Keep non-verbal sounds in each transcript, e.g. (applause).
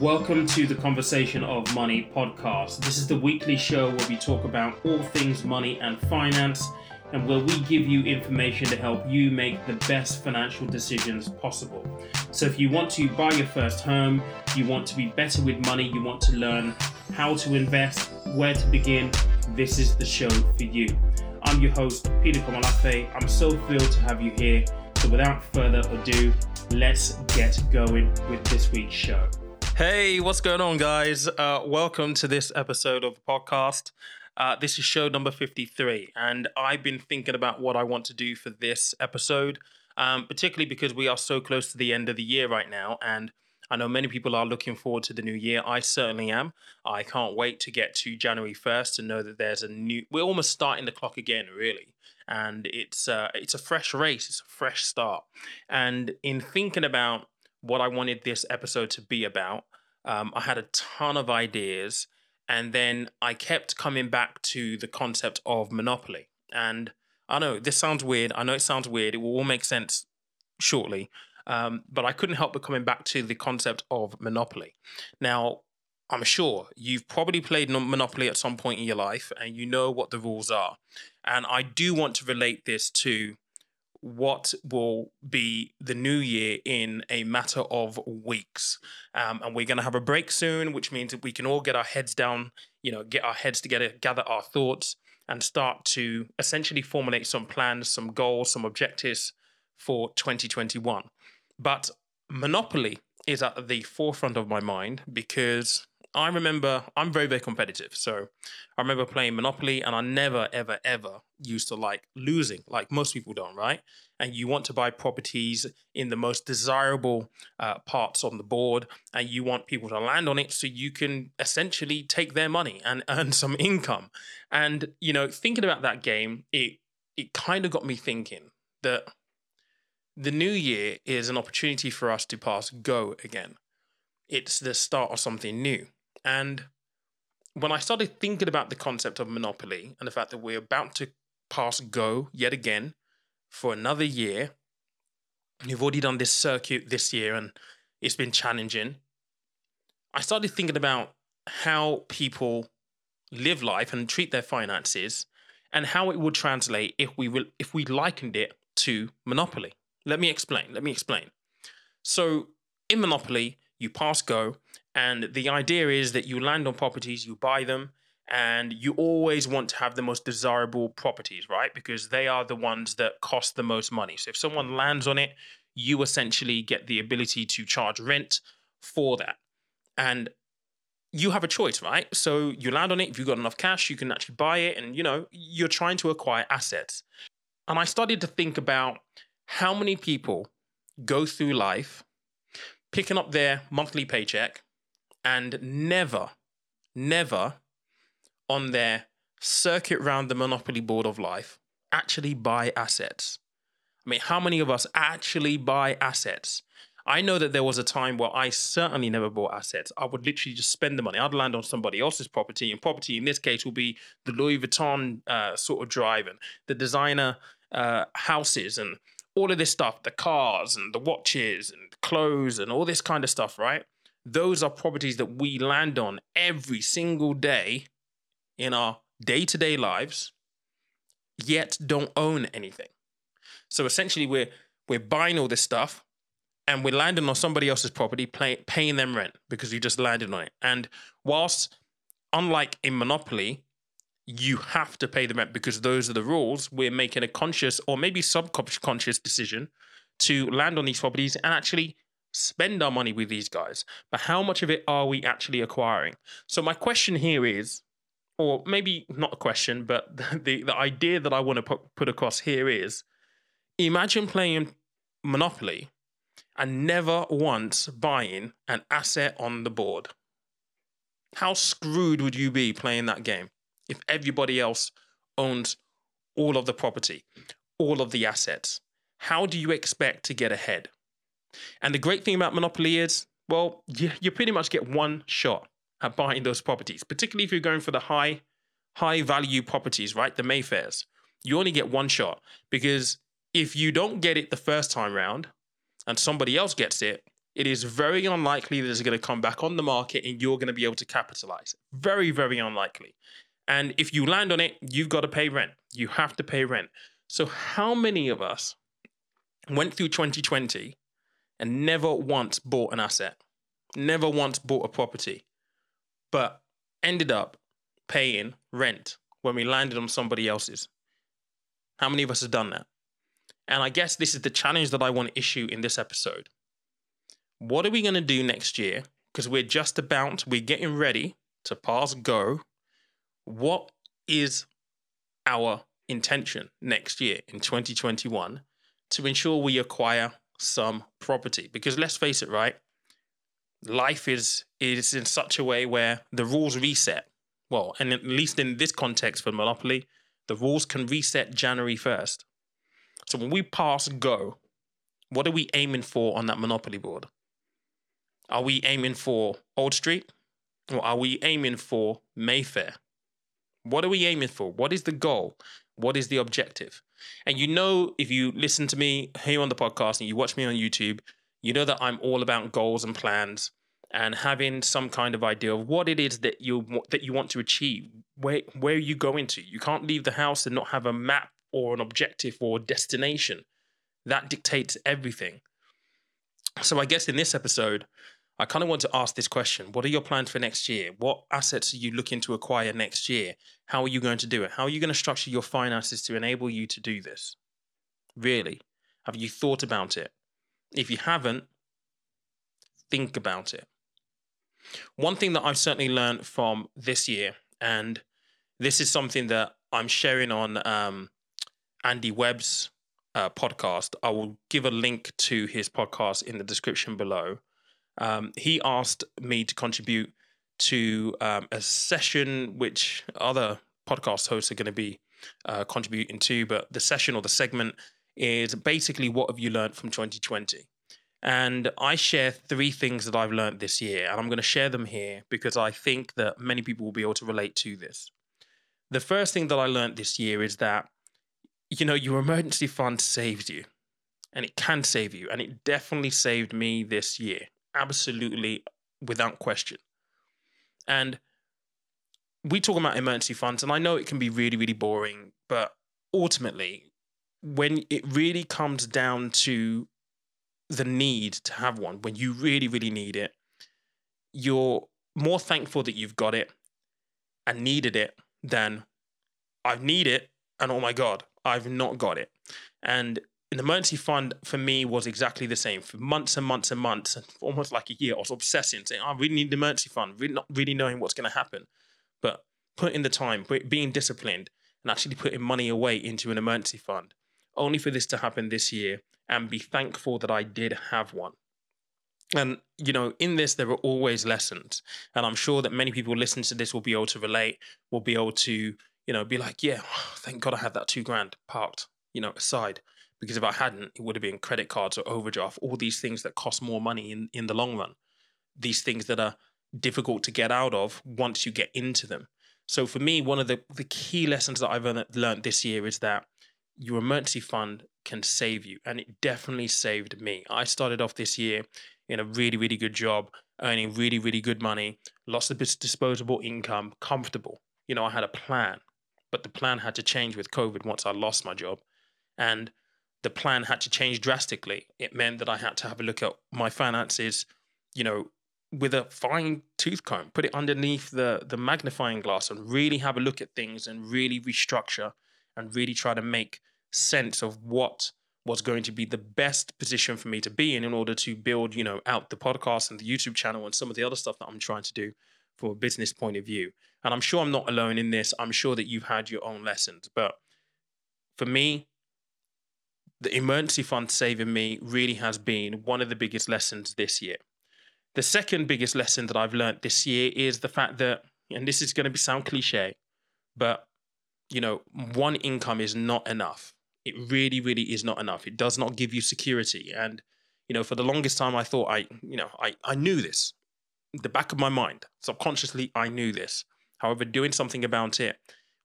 Welcome to the Conversation of Money podcast. This is the weekly show where we talk about all things money and finance and where we give you information to help you make the best financial decisions possible. So, if you want to buy your first home, you want to be better with money, you want to learn how to invest, where to begin, this is the show for you. I'm your host, Peter Komolafe. I'm so thrilled to have you here. So, without further ado, let's get going with this week's show. Hey, what's going on, guys? Uh, welcome to this episode of the podcast. Uh, this is show number 53, and I've been thinking about what I want to do for this episode, um, particularly because we are so close to the end of the year right now. And I know many people are looking forward to the new year. I certainly am. I can't wait to get to January 1st to know that there's a new, we're almost starting the clock again, really. And it's uh, it's a fresh race, it's a fresh start. And in thinking about what I wanted this episode to be about. Um, I had a ton of ideas, and then I kept coming back to the concept of monopoly. And I know this sounds weird. I know it sounds weird. It will all make sense shortly. Um, but I couldn't help but coming back to the concept of monopoly. Now, I'm sure you've probably played Monopoly at some point in your life and you know what the rules are. And I do want to relate this to what will be the new year in a matter of weeks. Um, and we're going to have a break soon, which means that we can all get our heads down, you know, get our heads together, gather our thoughts, and start to essentially formulate some plans, some goals, some objectives for 2021. But Monopoly is at the forefront of my mind because I remember I'm very, very competitive. So I remember playing Monopoly and I never, ever, ever used to like losing, like most people don't, right? And you want to buy properties in the most desirable uh, parts on the board and you want people to land on it so you can essentially take their money and (laughs) earn some income. And, you know, thinking about that game, it, it kind of got me thinking that the new year is an opportunity for us to pass go again. It's the start of something new. And when I started thinking about the concept of monopoly and the fact that we're about to pass go yet again for another year, we've already done this circuit this year and it's been challenging. I started thinking about how people live life and treat their finances and how it would translate if we will if we likened it to monopoly. Let me explain. Let me explain. So in monopoly, you pass go and the idea is that you land on properties, you buy them, and you always want to have the most desirable properties, right? Because they are the ones that cost the most money. So if someone lands on it, you essentially get the ability to charge rent for that. And you have a choice, right? So you land on it. If you've got enough cash, you can actually buy it. And, you know, you're trying to acquire assets. And I started to think about how many people go through life picking up their monthly paycheck and never, never on their circuit round the monopoly board of life actually buy assets. I mean, how many of us actually buy assets? I know that there was a time where I certainly never bought assets. I would literally just spend the money. I'd land on somebody else's property, and property in this case will be the Louis Vuitton uh, sort of drive and the designer uh, houses and all of this stuff, the cars and the watches and clothes and all this kind of stuff, right? Those are properties that we land on every single day in our day to day lives, yet don't own anything. So essentially, we're we're buying all this stuff and we're landing on somebody else's property, pay, paying them rent because you just landed on it. And whilst, unlike in Monopoly, you have to pay the rent because those are the rules, we're making a conscious or maybe subconscious decision to land on these properties and actually spend our money with these guys, but how much of it are we actually acquiring? So my question here is, or maybe not a question, but (laughs) the, the idea that I want to put, across here is imagine playing Monopoly and never once buying an asset on the board. How screwed would you be playing that game if everybody else owns all of the property, all of the assets? How do you expect to get ahead? And the great thing about Monopoly is, well, you, you pretty much get one shot at buying those properties, particularly if you're going for the high, high value properties, right? The Mayfairs. You only get one shot because if you don't get it the first time round and somebody else gets it, it is very unlikely that it's going to come back on the market and you're going to be able to capitalize. Very, very unlikely. And if you land on it, you've got to pay rent. You have to pay rent. So, how many of us went through 2020 and never once bought an asset, never once bought a property, but ended up paying rent when we landed on somebody else's? How many of us have done that? And I guess this is the challenge that I want to issue in this episode. What are we going to do next year? Because we're just about, we're getting ready to pass go. What is our intention next year in 2021 to ensure we acquire some property? Because let's face it, right? Life is is in such a way where the rules reset. Well, and at least in this context for Monopoly, the rules can reset January 1st. So when we pass go, what are we aiming for on that Monopoly board? Are we aiming for Old Street or are we aiming for Mayfair? What are we aiming for? What is the goal? What is the objective? And you know, if you listen to me here on the podcast and you watch me on YouTube, you know that I'm all about goals and plans and having some kind of idea of what it is that you that you want to achieve. Where where are you going to? You can't leave the house and not have a map or an objective or destination. That dictates everything. So I guess in this episode, I kind of want to ask this question What are your plans for next year? What assets are you looking to acquire next year? How are you going to do it? How are you going to structure your finances to enable you to do this? Really? Have you thought about it? If you haven't, think about it. One thing that I've certainly learned from this year, and this is something that I'm sharing on um, Andy Webb's uh, podcast. I will give a link to his podcast in the description below um, he asked me to contribute to um, a session which other podcast hosts are going to be uh, contributing to, but the session or the segment is basically what have you learned from 2020? And I share three things that I've learned this year, and I'm going to share them here because I think that many people will be able to relate to this. The first thing that I learned this year is that, you know, your emergency fund saves you, and it can save you, and it definitely saved me this year absolutely without question. And we talk about emergency funds, and I know it can be really, really boring, but ultimately, when it really comes down to the need to have one, when you really, really need it, you're more thankful that you've got it and needed it than I need it and oh my God, I've not got it. And an emergency fund for me was exactly the same for months and months and months, (laughs) almost like a year. I was obsessing, saying, "I really need an emergency fund," really not really knowing what's going to happen, but putting the time, being disciplined, and actually putting money away into an emergency fund, only for this to happen this year, and be thankful that I did have one. And you know, in this there are always lessons, and I'm sure that many people listening to this will be able to relate, will be able to, you know, be like, "Yeah, (sighs) thank God I had that two grand parked, you know, aside." Because if I hadn't, it would have been credit cards or overdraft, all these things that cost more money in, in the long run. These things that are difficult to get out of once you get into them. So for me, one of the, the key lessons that I've learned this year is that your emergency fund can save you. And it definitely saved me. I started off this year in a really, really good job, earning really, really good money, lots of disposable income, comfortable. You know, I had a plan, but the plan had to change with COVID once I lost my job. And the plan had to change drastically. It meant that I had to have a look at my finances, you know, with a fine tooth comb, put it underneath the the magnifying glass and really have a look at things and really restructure and really try to make sense of what was going to be the best position for me to be in in order to build, you know, out the podcast and the YouTube channel and some of the other stuff that I'm trying to do from a business point of view. And I'm sure I'm not alone in this. I'm sure that you've had your own lessons, but for me, the emergency fund saving me really has been one of the biggest lessons this year. The second biggest lesson that I've learned this year is the fact that, and this is going to be sound cliche, but you know, one income is not enough. It really, really is not enough. It does not give you security. And, you know, for the longest time I thought I, you know, I, I knew this. The back of my mind, subconsciously, I knew this. However, doing something about it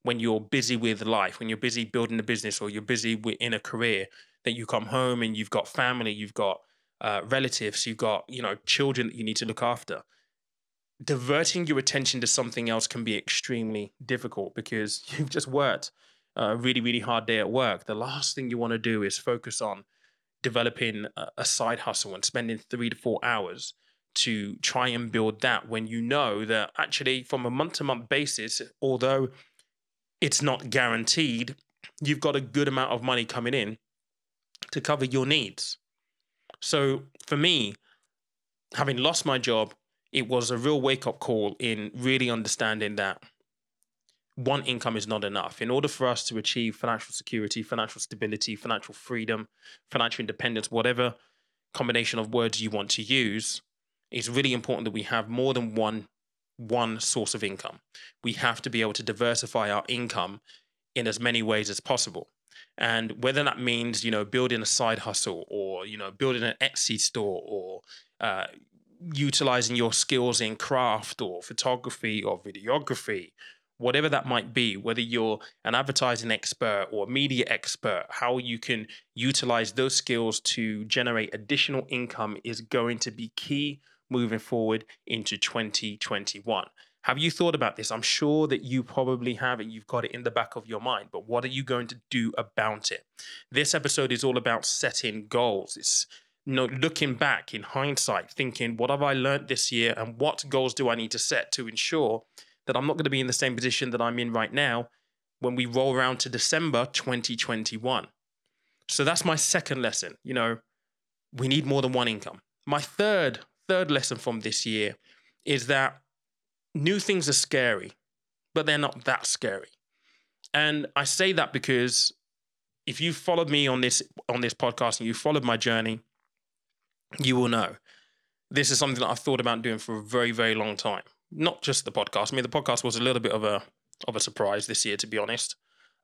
when you're busy with life, when you're busy building a business or you're busy in a career, that you come home and you've got family, you've got uh, relatives, you've got you know children that you need to look after. Diverting your attention to something else can be extremely difficult because (laughs) you've just worked a really really hard day at work. The last thing you want to do is focus on developing a side hustle and spending three to four hours to try and build that when you know that actually from a month to month basis, although it's not guaranteed, you've got a good amount of money coming in to cover your needs. So for me, having lost my job, it was a real wake up call in really understanding that one income is not enough. In order for us to achieve financial security, financial stability, financial freedom, financial independence, whatever combination of words you want to use, it's really important that we have more than one one source of income. We have to be able to diversify our income in as many ways as possible. And whether that means, you know, building a side hustle or, you know, building an Etsy store or uh, utilizing your skills in craft or photography or videography whatever that might be, whether you're an advertising expert or a media expert, how you can utilize those skills to generate additional income is going to be key moving forward into 2021. Have you thought about this? I'm sure that you probably have it. You've got it in the back of your mind, but what are you going to do about it? This episode is all about setting goals. It's you know, looking back in hindsight, thinking, what have I learned this year and what goals do I need to set to ensure that I'm not going to be in the same position that I'm in right now when we roll around to December 2021. So that's my second lesson. You know, we need more than one income. My third third lesson from this year is that new things are scary, but they're not that scary. And I say that because if you followed me on this on this podcast and you followed my journey, you will know this is something that I've thought about doing for a very, very long time not just the podcast. I mean, the podcast was a little bit of a of a surprise this year, to be honest.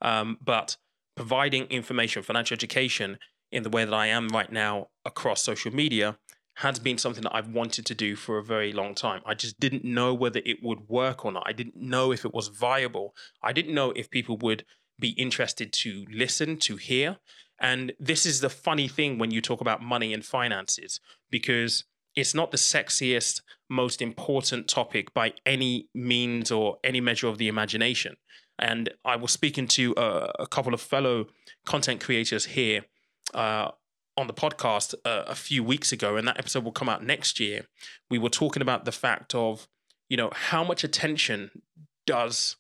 Um, but providing information, financial education in the way that I am right now across social media has been something that I've wanted to do for a very long time. I just didn't know whether it would work or not. I didn't know if it was viable. I didn't know if people would be interested to listen, to hear. And this is the funny thing when you talk about money and finances, because it's not the sexiest, most important topic by any means or any measure of the imagination. And I was speaking to a, a couple of fellow content creators here uh, on the podcast uh, a few weeks ago, and that episode will come out next year. We were talking about the fact of, you know, how much attention does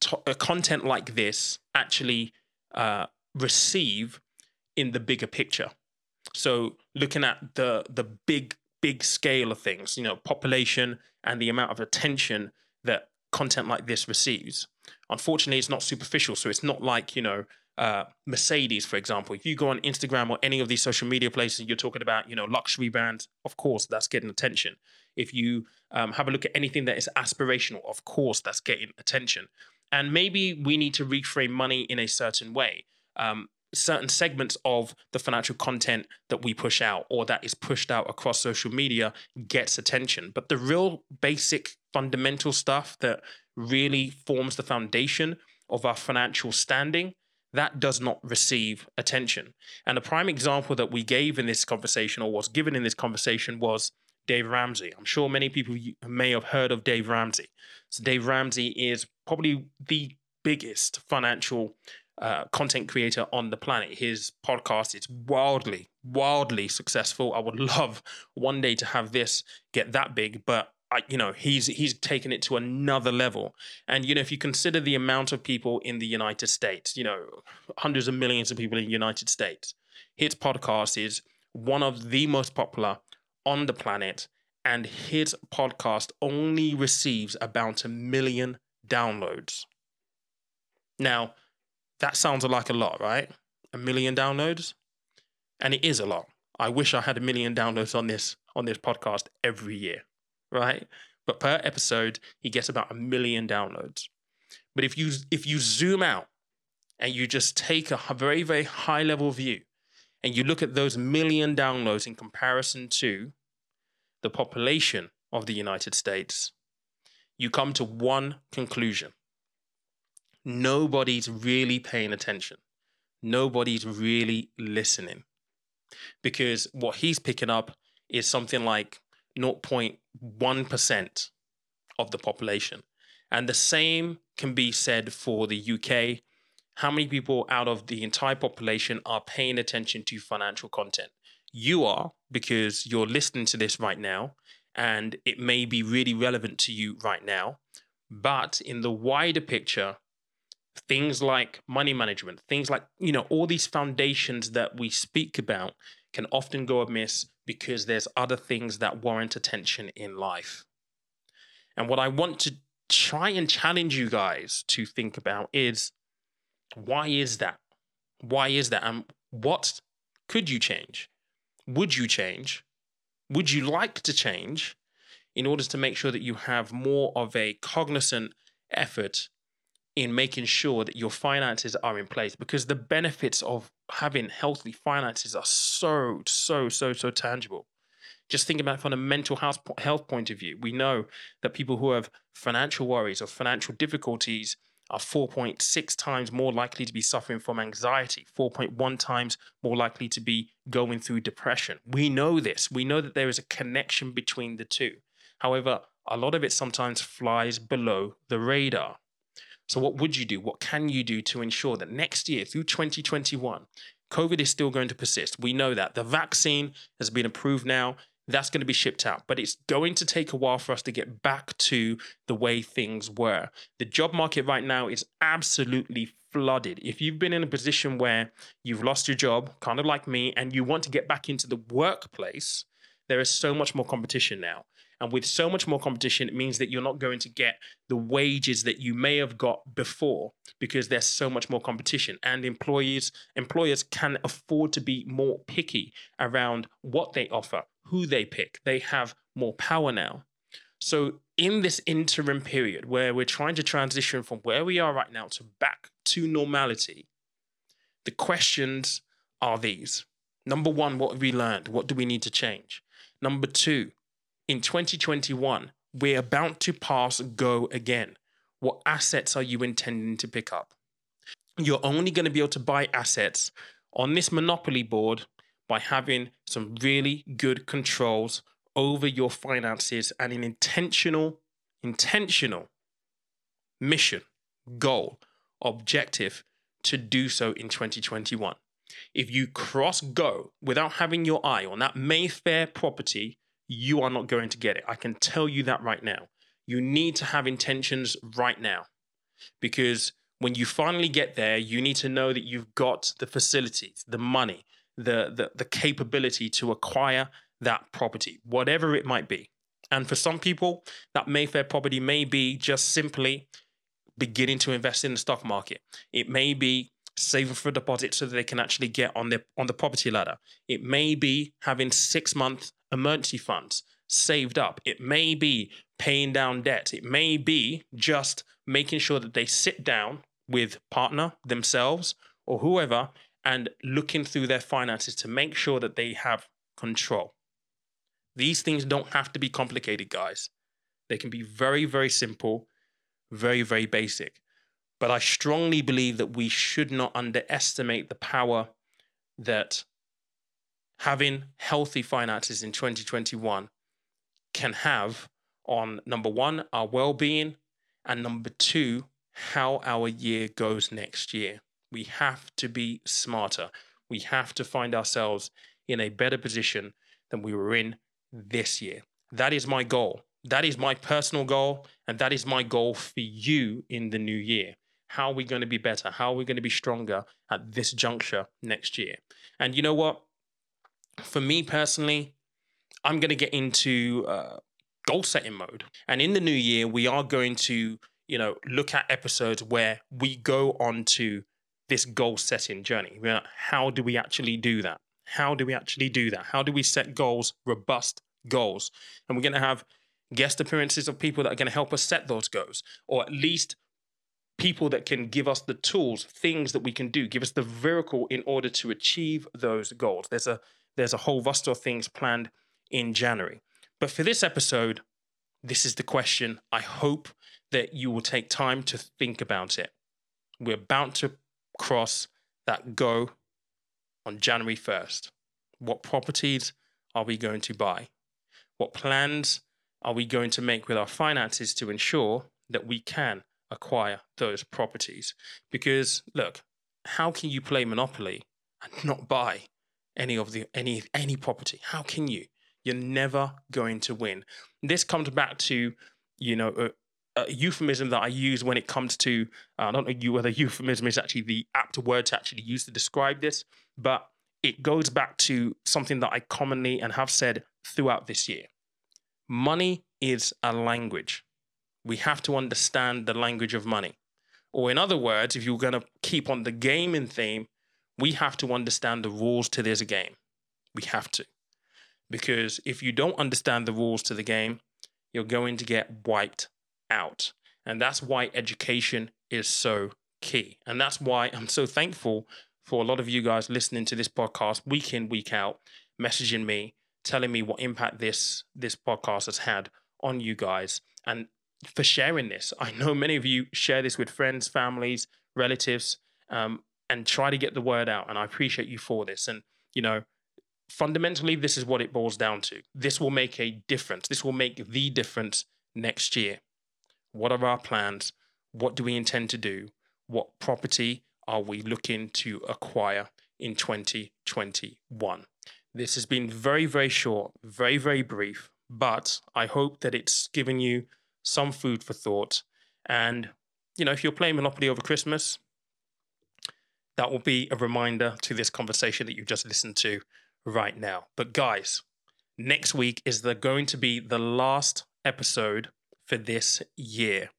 to- content like this actually uh, receive in the bigger picture? So looking at the the big big scale of things, you know, population and the amount of attention that content like this receives. Unfortunately, it's not superficial. So it's not like, you know, uh, Mercedes, for example. If you go on Instagram or any of these social media places, you're talking about, you know, luxury brands, of course, that's getting attention. If you um, have a look at anything that is aspirational, of course, that's getting attention. And maybe we need to reframe money in a certain way. Um, certain segments of the financial content that we push out or that is pushed out across social media gets attention. But the real basic fundamental stuff that really forms the foundation of our financial standing that does not receive attention. And the prime example that we gave in this conversation or was given in this conversation was Dave Ramsey. I'm sure many people may have heard of Dave Ramsey. So Dave Ramsey is probably the biggest financial uh, content creator on the planet. His podcast is wildly, wildly successful. I would (laughs) love one day to have this get that big, but I, you know, he's he's taken it to another level. And you know, if you consider the amount of people in the United States, you know, hundreds of millions of people in the United States, his podcast is one of the most popular on the planet. And his podcast only receives about a million downloads. Now, that sounds like a lot, right? A million downloads? And it is a lot. I wish I had a million downloads on this on this podcast every year, right? But per episode, he gets about a million downloads. But if you if you zoom out and you just take a very very high level view and you look at those million downloads in comparison to the population of the United States, you come to one conclusion nobody's really paying attention. Nobody's really listening. because what he's picking up is something like 0.1% of the population. And the same can be said for the UK. How many people out of the entire population are paying attention to financial content? You are, because you're listening to this right now, and it may be really relevant to you right now. But in the wider picture, things like money management, things like, you know, all these foundations that we speak about can often go amiss because there's other things that warrant attention in life. And what I want to try and challenge you guys to think about is why is that? Why is that? And what could you change? Would you change? Would you like to change in order to make sure that you have more of a cognizant effort in making sure that your finances are in place? Because the benefits of having healthy finances are so, so, so, so tangible. Just think about from a mental health point of view. We know that people who have financial worries or financial difficulties are 4.6 times more likely to be suffering from anxiety, 4.1 times more likely to be going through depression. We know this. We know that there is a connection between the two. However, a lot of it sometimes flies below the radar. So, what would you do? What can you do to ensure that next year, through 2021, COVID is still going to persist? We know that. The vaccine has been approved now that's going to be shipped out. But it's going to take a while for us to get back to the way things were. The job market right now is absolutely flooded. If you've been in a position where you've lost your job, kind of like me, and you want to get back into the workplace, there is so much more competition now. And with so much more competition, it means that you're not going to get the wages that you may have got before because there's so much more competition. And employees, employers can afford to be more picky around what they offer, who they pick. They have more power now. So, in this interim period where we're trying to transition from where we are right now to back to normality, the questions are these. Number one, what have we learned? What do we need to change? Number two, in 2021, we're about to pass go again. What assets are you intending to pick up? You're only going to be able to buy assets on this monopoly board by having some really good controls over your finances and an intentional, intentional mission, goal, objective to do so in 2021. If you cross go without having your eye on that Mayfair property, you are not going to get it. I can tell you that right now. You need to have intentions right now because when you finally get there, you need to know that you've got the facilities, the money, the, the, the capability to acquire that property, whatever it might be. And for some people, that Mayfair property may be just simply beginning to invest in the stock market. It may be saving for a deposit so that they can actually get on the on the property ladder. It may be having six month emergency funds saved up. It may be paying down debt. It may be just making sure that they sit down with partner themselves or whoever and looking through their finances to make sure that they have control. These things don't have to be complicated, guys. They can be very, very simple, very, very basic. But I strongly believe that we should not underestimate the power that having healthy finances in 2021 can have on number one, our well being, and number two, how our year goes next year. We have to be smarter. We have to find ourselves in a better position than we were in this year. That is my goal. That is my personal goal. And that is my goal for you in the new year. How are we going to be better? How are we going to be stronger at this juncture next year? And you know what? For me personally, I'm going to get into uh, goal setting mode. And in the new year, we are going to, you know, look at episodes where we go on to this goal setting journey. How do we actually do that? How do we actually do that? How do we set goals, robust goals? And we're going to have guest appearances of people that are going to help us set those goals, or at least people that can give us the tools, things that we can do, give us the vehicle in order to achieve those goals. There's a there's a whole host of things planned in January. But for this episode, this is the question. I hope that you will take time to think about it. We're about to cross that go on January 1st. What properties are we going to buy? What plans are we going to make with our finances to ensure that we can acquire those properties? Because look, how can you play Monopoly and not buy any of the any any property? How can you? You're never going to win. This comes back to, you know, a, a euphemism that I use when it comes to uh, I don't know you whether (laughs) euphemism is actually the apt word to actually use to describe this, but it goes back to something that I commonly and have said throughout this year. Money is a language. We have to understand the language of money. Or, in other words, if you're going to keep on the gaming theme, we have to understand the rules to this game. We have to. Because if you don't understand the rules to the game, you're going to get wiped out. And that's why education is so key. And that's why I'm so thankful for a lot of you guys listening to this podcast week in, week out, messaging me, telling me what impact this this podcast has had on you guys and for sharing this. I know many of you share this with friends, families, relatives, um, and try to get the word out. And I appreciate you for this. And, you know, fundamentally, this is what it boils down to. This will make a difference. This will make the difference next year. What are our plans? What do we intend to do? What property are we looking to acquire in 2021? This has been very, very short, very, very brief, but I hope that it's given you some food for thought. And, you know, if you're playing Monopoly over Christmas, that will be a reminder to this conversation that you've just listened to right now. But, guys, next week is the, going to be the last episode for this year.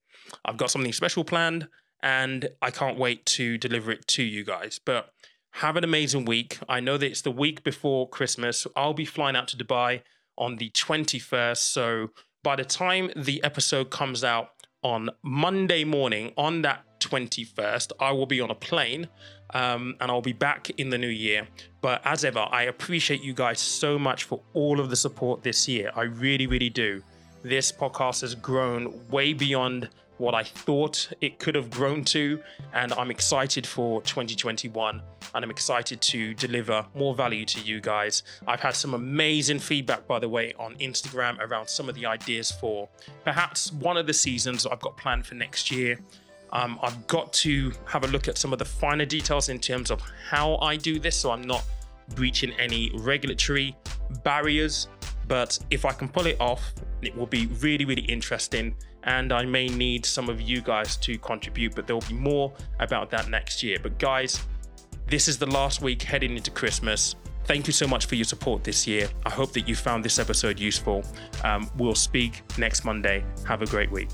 I've got something special planned and I can't wait to deliver it to you guys. But have an amazing week. I know that it's the week before Christmas. I'll be flying out to Dubai on the 21st. So by the time the episode comes out on Monday morning, on that 21st, I will be on a plane um, and I'll be back in the new year. But as ever, I appreciate you guys so much for all of the support this year. I really, really do. This podcast has grown way beyond what I thought it could have grown to. And I'm excited for 2021 and I'm excited to deliver more value to you guys. I've had some amazing feedback, by the way, on Instagram around some of the ideas for perhaps one of the seasons I've got planned for next year. Um, I've got to have a look at some of the finer details in terms of how I do this so I'm not breaching any regulatory barriers. But if I can pull it off, it will be really, really interesting and I may need some of you guys to contribute, but there will be more about that next year. But guys, this is the last week heading into Christmas. Thank you so much for your support this year. I hope that you found this episode useful. Um, we'll speak next Monday. Have a great week.